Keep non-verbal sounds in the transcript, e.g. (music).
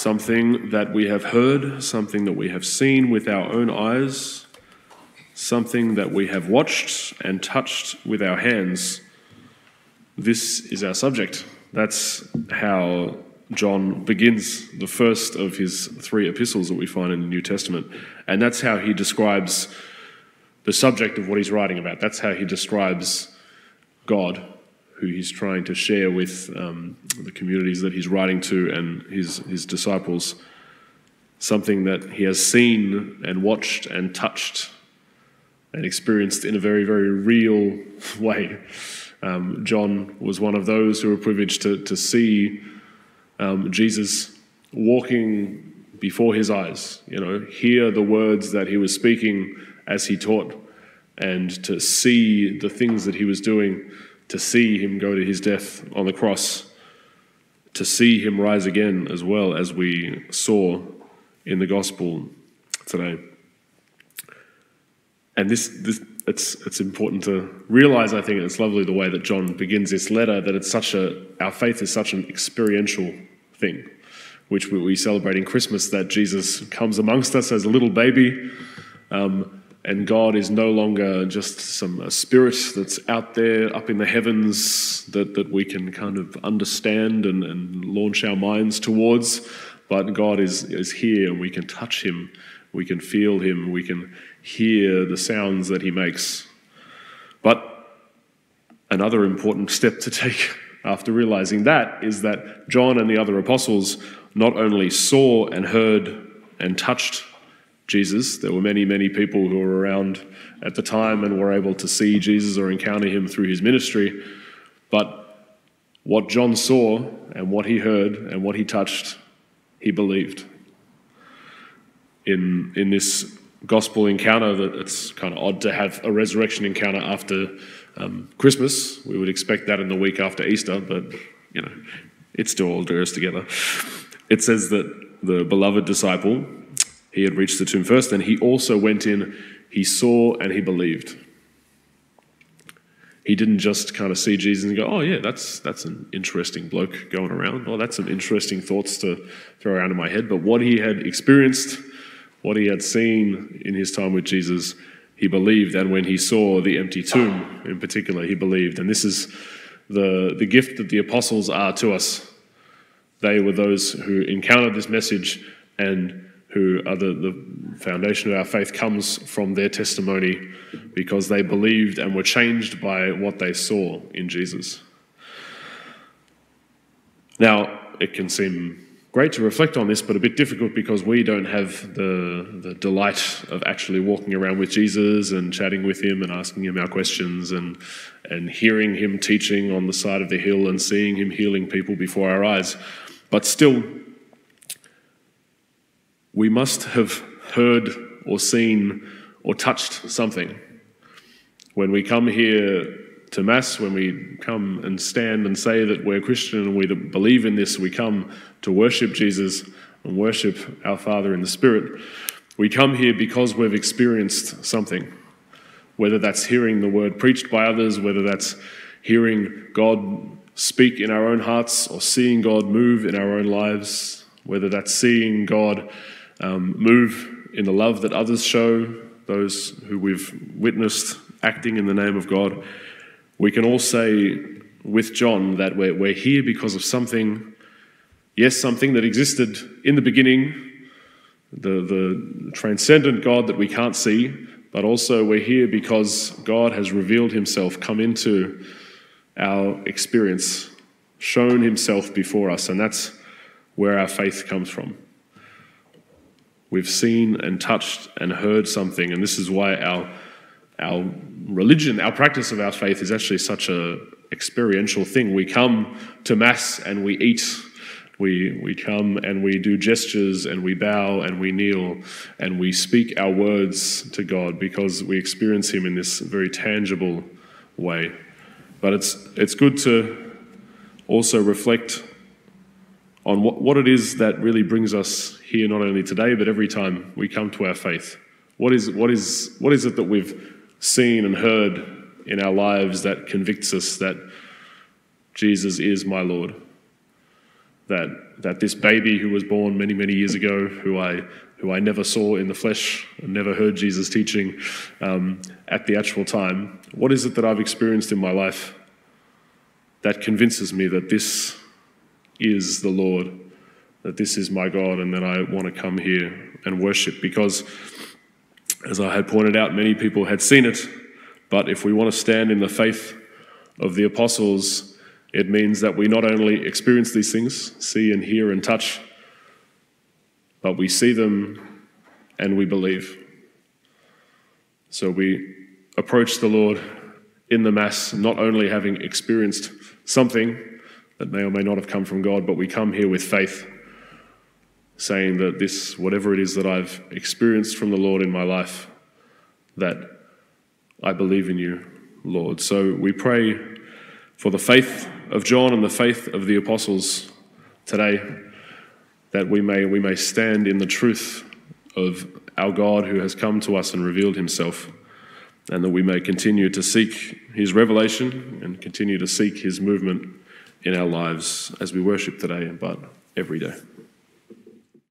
something that we have heard, something that we have seen with our own eyes, something that we have watched and touched with our hands. This is our subject. That's how John begins the first of his three epistles that we find in the New Testament. And that's how he describes the subject of what he's writing about. That's how he describes God, who he's trying to share with um, the communities that he's writing to and his, his disciples. Something that he has seen and watched and touched and experienced in a very, very real (laughs) way. Um, John was one of those who were privileged to, to see um, Jesus walking before his eyes, you know, hear the words that he was speaking as he taught, and to see the things that he was doing, to see him go to his death on the cross, to see him rise again, as well as we saw in the gospel today. And this, this it's, it's important to realize, I think, and it's lovely the way that John begins this letter, that it's such a, our faith is such an experiential thing, which we celebrate in Christmas, that Jesus comes amongst us as a little baby. Um, and God is no longer just some spirit that's out there up in the heavens that, that we can kind of understand and, and launch our minds towards, but God is, is here and we can touch him, we can feel him, we can hear the sounds that he makes. But another important step to take (laughs) after realizing that is that John and the other apostles not only saw and heard and touched Jesus, there were many, many people who were around at the time and were able to see Jesus or encounter him through his ministry, but what John saw and what he heard and what he touched, he believed. In, in this gospel encounter that it's kind of odd to have a resurrection encounter after um, Christmas. We would expect that in the week after Easter, but you know, it still all goes together. It says that the beloved disciple, he had reached the tomb first, and he also went in, he saw and he believed. He didn't just kind of see Jesus and go, oh, yeah, that's, that's an interesting bloke going around, or that's some interesting thoughts to throw around in my head. But what he had experienced what he had seen in his time with Jesus, he believed. And when he saw the empty tomb in particular, he believed. And this is the, the gift that the apostles are to us. They were those who encountered this message and who are the, the foundation of our faith comes from their testimony because they believed and were changed by what they saw in Jesus. Now, it can seem great to reflect on this, but a bit difficult because we don't have the, the delight of actually walking around with Jesus and chatting with him and asking him our questions and, and hearing him teaching on the side of the hill and seeing him healing people before our eyes. But still, we must have heard or seen or touched something. When we come here to Mass, when we come and stand and say that we're Christian and we believe in this, we come to worship Jesus and worship our Father in the Spirit. We come here because we've experienced something, whether that's hearing the word preached by others, whether that's hearing God speak in our own hearts or seeing God move in our own lives, whether that's seeing God um, move in the love that others show, those who we've witnessed acting in the name of God we can all say with John that we're, we're here because of something, yes, something that existed in the beginning, the, the transcendent God that we can't see, but also we're here because God has revealed himself, come into our experience, shown himself before us, and that's where our faith comes from. We've seen and touched and heard something, and this is why our our religion, our practice of our faith is actually such a experiential thing. We come to Mass and we eat. We, we come and we do gestures and we bow and we kneel and we speak our words to God because we experience Him in this very tangible way. But it's, it's good to also reflect on what, what it is that really brings us here, not only today, but every time we come to our faith. What is, what is, what is it that we've seen and heard in our lives that convicts us that Jesus is my Lord. that, that this baby who was born many, many years ago, who I, who I never saw in the flesh and never heard Jesus teaching um, at the actual time, what is it that I've experienced in my life that convinces me that this is the Lord, that this is my God, and that I want to come here and worship? Because, as I had pointed out, many people had seen it, but if we want to stand in the faith of the apostles, it means that we not only experience these things, see and hear and touch, but we see them and we believe. So we approach the Lord in the Mass, not only having experienced something that may or may not have come from God, but we come here with faith, saying that this, whatever it is that I've experienced from the Lord in my life, that I believe in you, Lord. So we pray for the faith of John and the faith of the apostles today, that we may, we may stand in the truth of our God who has come to us and revealed himself, and that we may continue to seek his revelation and continue to seek his movement in our lives as we worship today, but every day.